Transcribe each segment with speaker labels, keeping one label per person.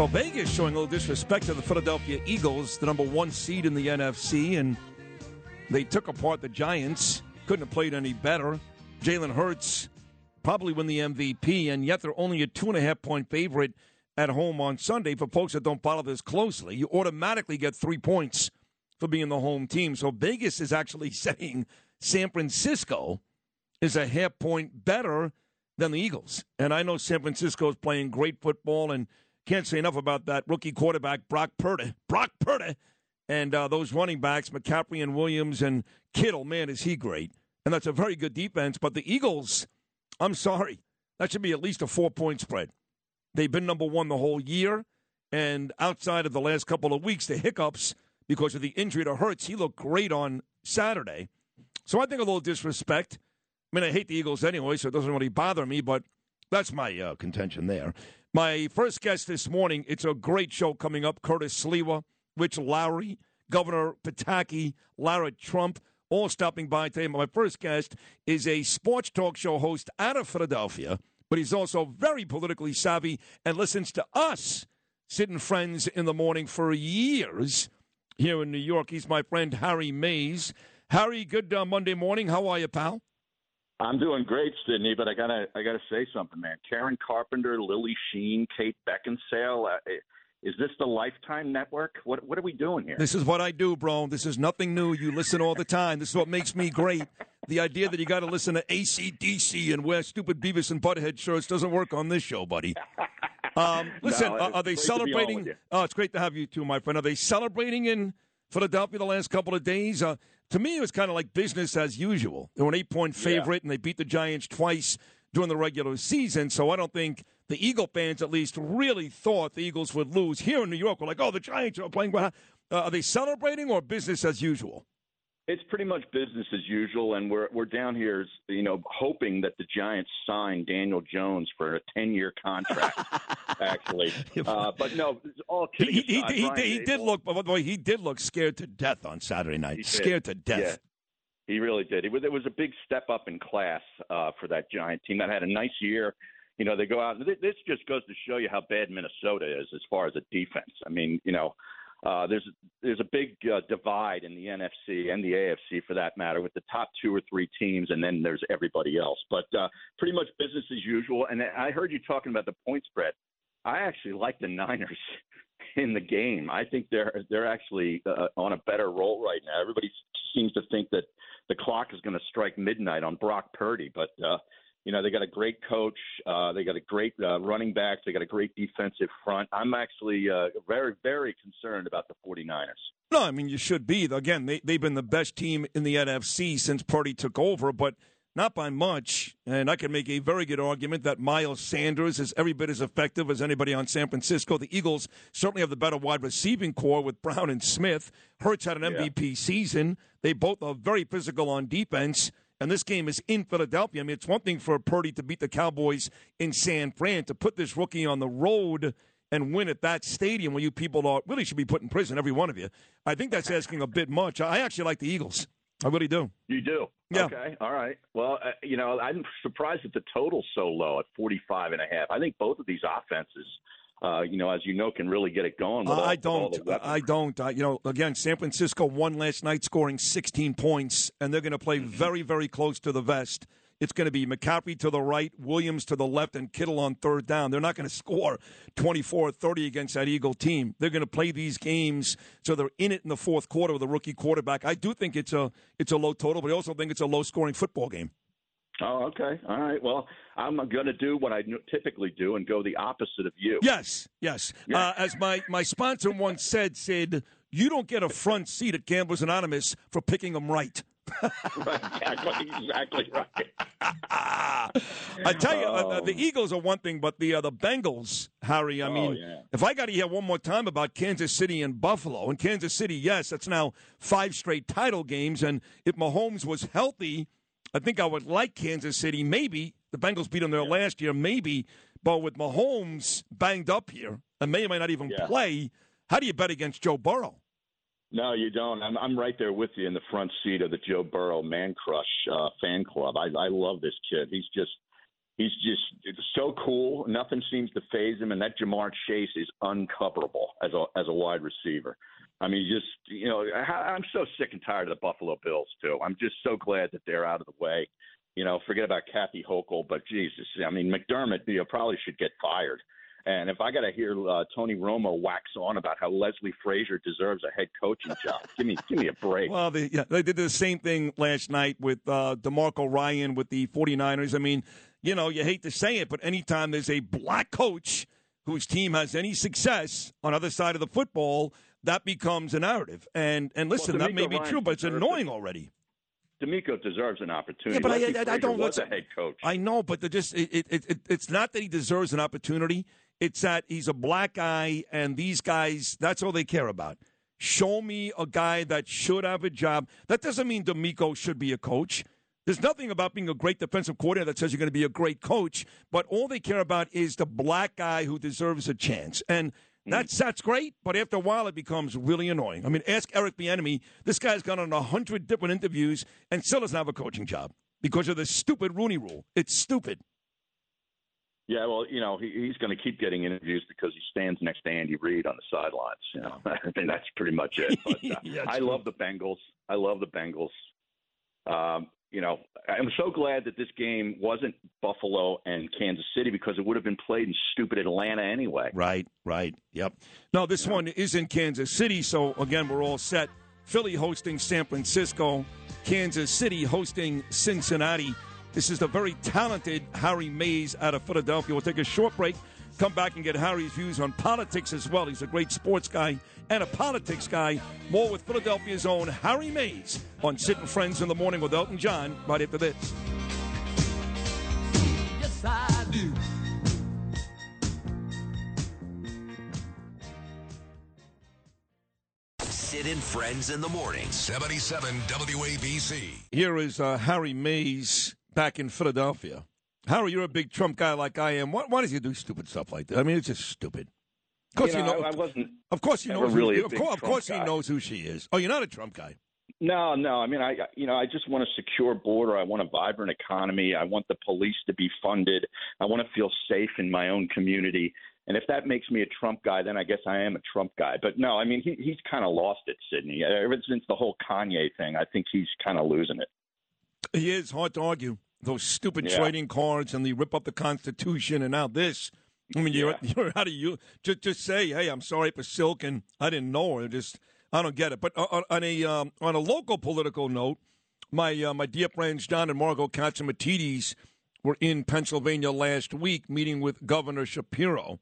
Speaker 1: So Vegas showing a little disrespect to the Philadelphia Eagles, the number one seed in the NFC, and they took apart the Giants. Couldn't have played any better. Jalen Hurts probably win the MVP, and yet they're only a two and a half point favorite at home on Sunday. For folks that don't follow this closely, you automatically get three points for being the home team. So Vegas is actually saying San Francisco is a half point better than the Eagles. And I know San Francisco is playing great football and can't say enough about that rookie quarterback, Brock Purdy. Brock Purdy. And uh, those running backs, McCaffrey and Williams and Kittle, man, is he great. And that's a very good defense. But the Eagles, I'm sorry, that should be at least a four point spread. They've been number one the whole year. And outside of the last couple of weeks, the hiccups because of the injury to Hurts, he looked great on Saturday. So I think a little disrespect. I mean, I hate the Eagles anyway, so it doesn't really bother me, but that's my uh, contention there. My first guest this morning, it's a great show coming up. Curtis Sliwa, Rich Lowry, Governor Pataki, Lara Trump, all stopping by today. My first guest is a sports talk show host out of Philadelphia, but he's also very politically savvy and listens to us, Sid and Friends in the morning for years here in New York. He's my friend Harry Mayes. Harry, good uh, Monday morning. How are you, pal?
Speaker 2: I'm doing great, Sydney, but I gotta I gotta say something, man. Karen Carpenter, Lily Sheen, Kate Beckinsale. Uh, is this the Lifetime Network? What what are we doing here?
Speaker 1: This is what I do, bro. This is nothing new. You listen all the time. This is what makes me great. The idea that you got to listen to ACDC and wear stupid Beavis and Butthead shirts doesn't work on this show, buddy. Um, listen,
Speaker 2: No,
Speaker 1: uh, are they
Speaker 2: it's great to be on
Speaker 1: celebrating? Oh, it's great to have you too, my friend. Are they celebrating in Philadelphia the last couple of days? Uh, to me, it was kind of like business as usual. They were an eight-point favorite, and they beat the Giants twice during the regular season. So I don't think the Eagle fans, at least, really thought the Eagles would lose. Here in New York, we're like, oh, the Giants are playing. well." Uh, are they celebrating or business as usual?
Speaker 2: It's pretty much business as usual, and we're we're down here, you know, hoping that the Giants sign Daniel Jones for a ten year contract. actually, uh, but no, it's all
Speaker 1: He,
Speaker 2: kidding
Speaker 1: he, he,
Speaker 2: aside,
Speaker 1: he,
Speaker 2: Brian
Speaker 1: he did look, by the way, he did look scared to death on Saturday night. Scared to death.
Speaker 2: Yeah. He really did. It was, it was a big step up in class uh, for that Giant team that had a nice year. You know, they go out. This just goes to show you how bad Minnesota is as far as a defense. I mean, you know, uh, there's there's a big uh, divide in the NFC and the AFC for that matter, with the top two or three teams, and then there's everybody else. But uh, pretty much business as usual. And I heard you talking about the point spread. I actually like the Niners in the game. I think they're they're actually uh, on a better roll right now. Everybody seems to think that the clock is going to strike midnight on Brock Purdy, but uh, you know they got a great coach, uh, they got a great uh, running back, they got a great defensive front. I'm actually uh, very very concerned about the 49ers.
Speaker 1: No, I mean you should be. Again, they they've been the best team in the NFC since Purdy took over, but not by much. And I can make a very good argument that Miles Sanders is every bit as effective as anybody on San Francisco. The Eagles certainly have the better wide receiving corps with Brown and Smith. Hurts had an MVP season. They both are very physical on defense. And this game is in Philadelphia. I mean, it's one thing for Purdy to beat the Cowboys in San Fran. To put this rookie on the road and win at that stadium where you people are really should be put in prison, every one of you. I think that's asking a bit much. I actually like the Eagles. I really do.
Speaker 2: You do?
Speaker 1: Yeah.
Speaker 2: Okay. All right. Well, uh, you know, I'm surprised that the total's so low at 45 and a half. I think both of these offenses, uh, you know, as you know, can really get it going. All,
Speaker 1: I don't. I don't. I, you know, again, San Francisco won last night, scoring 16 points, and they're going to play
Speaker 2: Mm-hmm.
Speaker 1: very, very close to the vest. It's going to be McCaffrey to the right, Williams to the left, and Kittle on third down. They're not going to score 24 or 30 against that Eagle team. They're going to play these games so they're in it in the fourth quarter with a rookie quarterback. I do think it's a it's a low total, but I also think it's a low scoring football game.
Speaker 2: Oh, okay. All right. Well, I'm going to do what I typically do and go the opposite of you.
Speaker 1: Yes, yes. Uh, as my, my sponsor once said, Sid, you don't get a front seat at Gamblers Anonymous for picking them right.
Speaker 2: right, exactly, exactly right.
Speaker 1: I tell you, uh, the Eagles are one thing, but the uh, the Bengals, Harry. I
Speaker 2: Oh,
Speaker 1: mean,
Speaker 2: yeah.
Speaker 1: if I got to hear one more time about Kansas City and Buffalo, and Kansas City, yes, that's now five straight title games, and if Mahomes was healthy, I think I would like Kansas City. Maybe the Bengals beat them there last year, maybe, but with Mahomes banged up here and may or may not even
Speaker 2: Yeah.
Speaker 1: play, how do you bet against Joe Burrow?
Speaker 2: No, you don't. I'm I'm right there with you in the front seat of the Joe Burrow Man Crush uh, fan club. I I love this kid. He's just he's just so cool. Nothing seems to phase him, and that Ja'Marr Chase is uncoverable as a as a wide receiver. I mean, just you know, I, I'm so sick and tired of the Buffalo Bills too. I'm just so glad that they're out of the way. You know, forget about Kathy Hochul, but Jesus, I mean, McDermott, you know, probably should get fired. And if I got to hear uh, Tony Romo wax on about how Leslie Frazier deserves a head coaching job, give me give me a break.
Speaker 1: Well, they, yeah, they did the same thing last night with uh, DeMeco Ryan with the 49ers. I mean, you know, you hate to say it, but anytime there's a black coach whose team has any success on other side of the football, that becomes a narrative. And and listen, that may be
Speaker 2: Ryans
Speaker 1: true, but it's annoying
Speaker 2: it.
Speaker 1: already.
Speaker 2: DeMeco deserves an opportunity.
Speaker 1: Yeah, but I-
Speaker 2: Leslie
Speaker 1: I- I don't-
Speaker 2: was
Speaker 1: let's-
Speaker 2: a head coach.
Speaker 1: I know, but the just it, it, it, it's not that he deserves an opportunity. It's that he's a black guy, and these guys, that's all they care about. Show me a guy that should have a job. That doesn't mean DeMeco should be a coach. There's nothing about being a great defensive coordinator that says you're going to be a great coach, but all they care about is the black guy who deserves a chance. And that's that's great, but after a while it becomes really annoying. I mean, ask Eric Bieniemy. This guy's gone on a hundred different interviews and still doesn't have a coaching job because of the stupid Rooney Rule. It's stupid.
Speaker 2: Yeah, well, you know, he, he's going to keep getting interviews because he stands next to Andy Reid on the sidelines. You know, I think that's pretty much it. But uh,
Speaker 1: Yeah,
Speaker 2: I
Speaker 1: true.
Speaker 2: love the Bengals. I love the Bengals. Um, you know, I'm so glad that this game wasn't Buffalo and Kansas City because it would have been played in stupid Atlanta anyway.
Speaker 1: Right, right. Yep. No, this one is in Kansas City, so again, we're all set. Philly hosting San Francisco, Kansas City hosting Cincinnati. This is the very talented Harry Mayes out of Philadelphia. We'll take a short break, come back and get Harry's views on politics as well. He's a great sports guy and a politics guy. More with Philadelphia's own Harry Mayes on Sid and Friends in the Morning with Elton John right after this.
Speaker 3: Yes, I do.
Speaker 4: Sid and Friends in the morning.
Speaker 5: 77 WABC.
Speaker 1: Here is uh, Harry Mayes back in Philadelphia. Harry, you're a big Trump guy like I am. Why, why does he do stupid stuff like that? I mean, it's just stupid. Of course,
Speaker 2: You know,
Speaker 1: he knows.
Speaker 2: I, I wasn't.
Speaker 1: of course,
Speaker 2: ever
Speaker 1: knows.
Speaker 2: really
Speaker 1: who, of course, of course he knows who she is. Oh, you're not a Trump guy.
Speaker 2: No, no. I mean, I you know, I just want a secure border. I want a vibrant economy. I want the police to be funded. I want to feel safe in my own community. And if that makes me a Trump guy, then I guess I am a Trump guy. But no, I mean, he, he's kind of lost it, Sydney. Ever since the whole Kanye thing, I think he's kind of losing it.
Speaker 1: He is hard to argue. Those stupid
Speaker 2: Yeah.
Speaker 1: trading cards and they rip up the Constitution and now this. I mean, you're,
Speaker 2: Yeah.
Speaker 1: you're out of you. Just, just say, hey, I'm sorry for Silk, and I didn't know her. Just, I don't get it. But on, on a um, on a local political note, my uh, my dear friends John and Margo Catsimatidis were in Pennsylvania last week meeting with Governor Shapiro.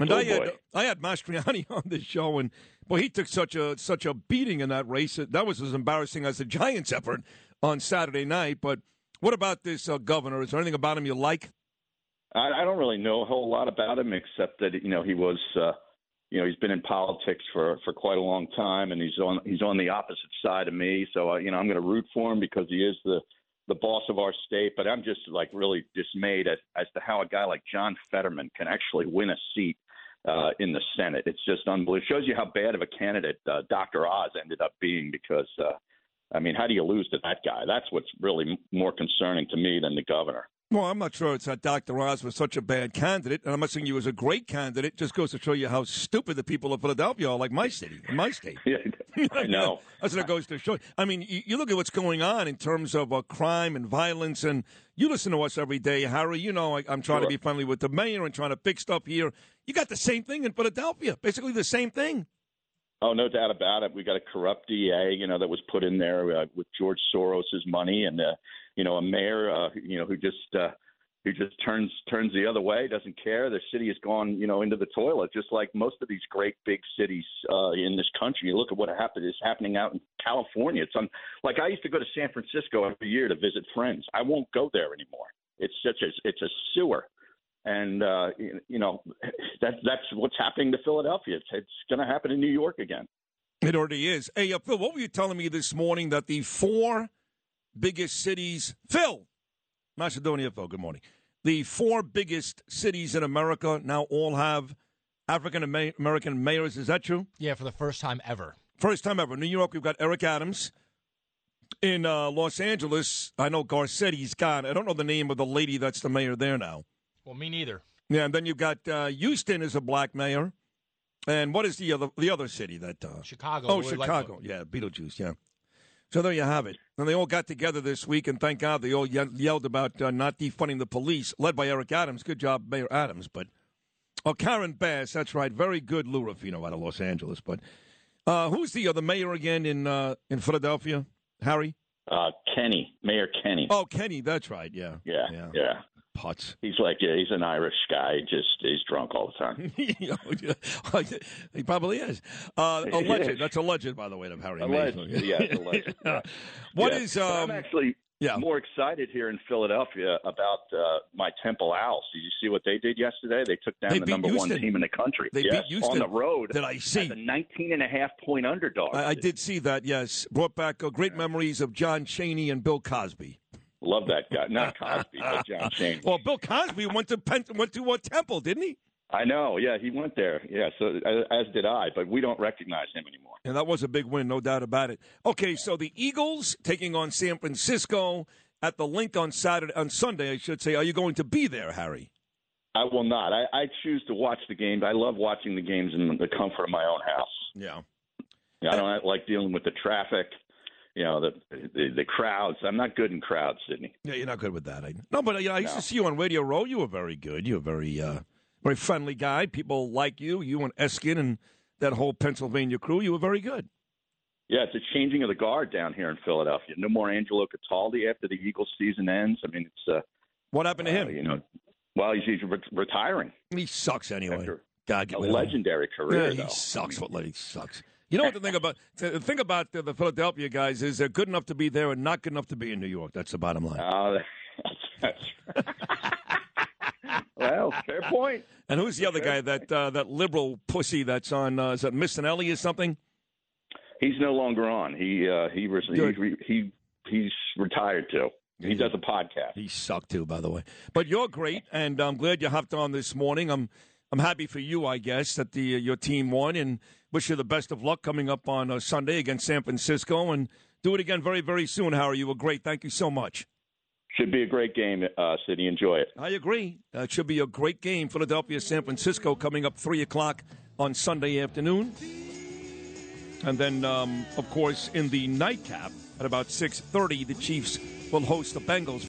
Speaker 1: And
Speaker 2: Oh,
Speaker 1: I had
Speaker 2: boy.
Speaker 1: I had Mastriano on the show, and boy, he took such a such a beating in that race. That was as embarrassing as the Giants' effort on Saturday night. But what about this uh, governor? Is there anything about him you like?
Speaker 2: I, I don't really know a whole lot about him except that you know he was uh, you know he's been in politics for for quite a long time and he's on he's on the opposite side of me so uh, you know I'm going to root for him because he is the the boss of our state but I'm just like really dismayed at, as to how a guy like John Fetterman can actually win a seat uh, in the Senate it's just unbelievable it shows you how bad of a candidate uh, Dr. Oz ended up being because uh, I mean how do you lose to that guy that's what's really more concerning to me than the governor
Speaker 1: Well, I'm not sure it's that Dr. Oz was such a bad candidate, and I'm not saying he was a great candidate. Just goes to show you how stupid the people of Philadelphia are, like my city, my state.
Speaker 2: yeah I know
Speaker 1: That's what it goes to show. I mean, you, you look at what's going on in terms of uh, crime and violence, and you listen to us every day, Harry. You know, I, I'm trying to be friendly with the mayor and trying to fix stuff here. You got the same thing in Philadelphia, basically the same thing.
Speaker 2: Oh, no doubt about it. We got a corrupt DA, you know, that was put in there uh, with George Soros's money, and uh, you know, a mayor, uh, you know, who just uh, who just turns turns the other way, doesn't care. The city has gone, you know, into the toilet, just like most of these great big cities uh, in this country. You look at what happened is happening out in California. It's on like I used to go to San Francisco every year to visit friends. I won't go there anymore. It's such a it's a sewer, and uh, you know that that's what's happening to Philadelphia. It's, it's going to happen in New York again.
Speaker 1: It already is. Hey, uh, Phil, what were you telling me this morning that the four biggest cities, Phil, Macedonia, Phil, good morning. The four biggest cities in America now all have African American mayors. Is that true?
Speaker 3: Yeah, for the first time ever.
Speaker 1: First time ever. New York, we've got Eric Adams. In uh, Los Angeles, I know Garcetti's gone. I don't know the name of the lady that's the mayor there now.
Speaker 3: Well, me neither.
Speaker 1: Yeah, and then you've got uh, Houston is a black mayor. And what is the other the other city that uh,
Speaker 3: Chicago?
Speaker 1: Oh, Chicago. Yeah, Beetlejuice. Yeah. So there you have it. And they all got together this week, and thank God they all yelled about uh, not defunding the police, led by Eric Adams. Good job, Mayor Adams. But oh, Karen Bass, that's right, very good. Lou Rufino out of Los Angeles. But uh, who's the other mayor again in uh, in Philadelphia? Harry.
Speaker 2: Uh, Kenney, Mayor Kenney.
Speaker 1: Oh, Kenney, that's right. Yeah.
Speaker 2: Yeah. Yeah. yeah
Speaker 1: putts.
Speaker 2: He's like yeah, he's an Irish guy. Just he's drunk all the time.
Speaker 1: he probably is. Uh, alleged. That's alleged, by the way, of Harry.
Speaker 2: Alleged. Yeah, alleged. Yeah.
Speaker 1: What
Speaker 2: yeah.
Speaker 1: is? Um,
Speaker 2: I'm actually yeah. more excited here in Philadelphia about uh, my Temple Owls. Did you see what they did yesterday? They took down
Speaker 1: they
Speaker 2: the number
Speaker 1: Houston.
Speaker 2: one team in the country.
Speaker 1: They
Speaker 2: yes,
Speaker 1: beat Houston
Speaker 2: on the road.
Speaker 1: Did I see?
Speaker 2: As a 19 and a half point underdog.
Speaker 1: I, I did see that. Yes, brought back uh, great memories of John Chaney and Bill Cosby.
Speaker 2: Love that guy. Not Cosby, but John Chaney.
Speaker 1: Well, Bill Cosby went to Penn, went to what Temple, didn't he?
Speaker 2: I know. Yeah, he went there. Yeah, so as did I, but we don't recognize him anymore.
Speaker 1: And that was a big win, no doubt about it. Okay, so the Eagles taking on San Francisco at the Linc on Saturday on Sunday, I should say. Are you going to be there, Harry?
Speaker 2: I will not. I, I choose to watch the games. I love watching the games in the comfort of my own house.
Speaker 1: Yeah.
Speaker 2: yeah I don't like dealing with the traffic you know the, the, the crowds. I'm not good in crowds, Sydney.
Speaker 1: Yeah, you're not good with that. I, no, but you know, I used no. to see you on Radio Row. You were very good. You were very uh, very friendly guy. People like you. You and Eskin and that whole Pennsylvania crew. You were very good.
Speaker 2: Yeah, it's a changing of the guard down here in Philadelphia. No more Angelo Cataldi after the Eagles season ends. I mean, it's uh,
Speaker 1: what happened to
Speaker 2: uh,
Speaker 1: him?
Speaker 2: You know, well, he's, he's re- retiring.
Speaker 1: He sucks anyway. God,
Speaker 2: a legendary career.
Speaker 1: Yeah, he sucks. What he sucks. You know what the thing about the thing about the, the Philadelphia guys is they're good enough to be there and not good enough to be in New York. That's the bottom line.
Speaker 2: Uh, that's, that's well, fair point.
Speaker 1: And who's the other fair guy? Point. That uh, that liberal pussy that's on uh, is that Missanelli or something?
Speaker 2: He's no longer on. He uh, he, he he he's retired too. He does a podcast.
Speaker 1: He sucked too, by the way. But you're great, and I'm glad you hopped on this morning. I'm I'm happy for you, I guess, that the uh, your team won, and wish you the best of luck coming up on uh, Sunday against San Francisco, and do it again very, very soon. Howard, you were great. Thank you so much.
Speaker 2: Should be a great game, uh, City. Enjoy it.
Speaker 1: I agree. Uh, it should be a great game. Philadelphia, San Francisco, coming up three o'clock on Sunday afternoon, and then, um, of course, in the nightcap at about six thirty, the Chiefs will host the Bengals.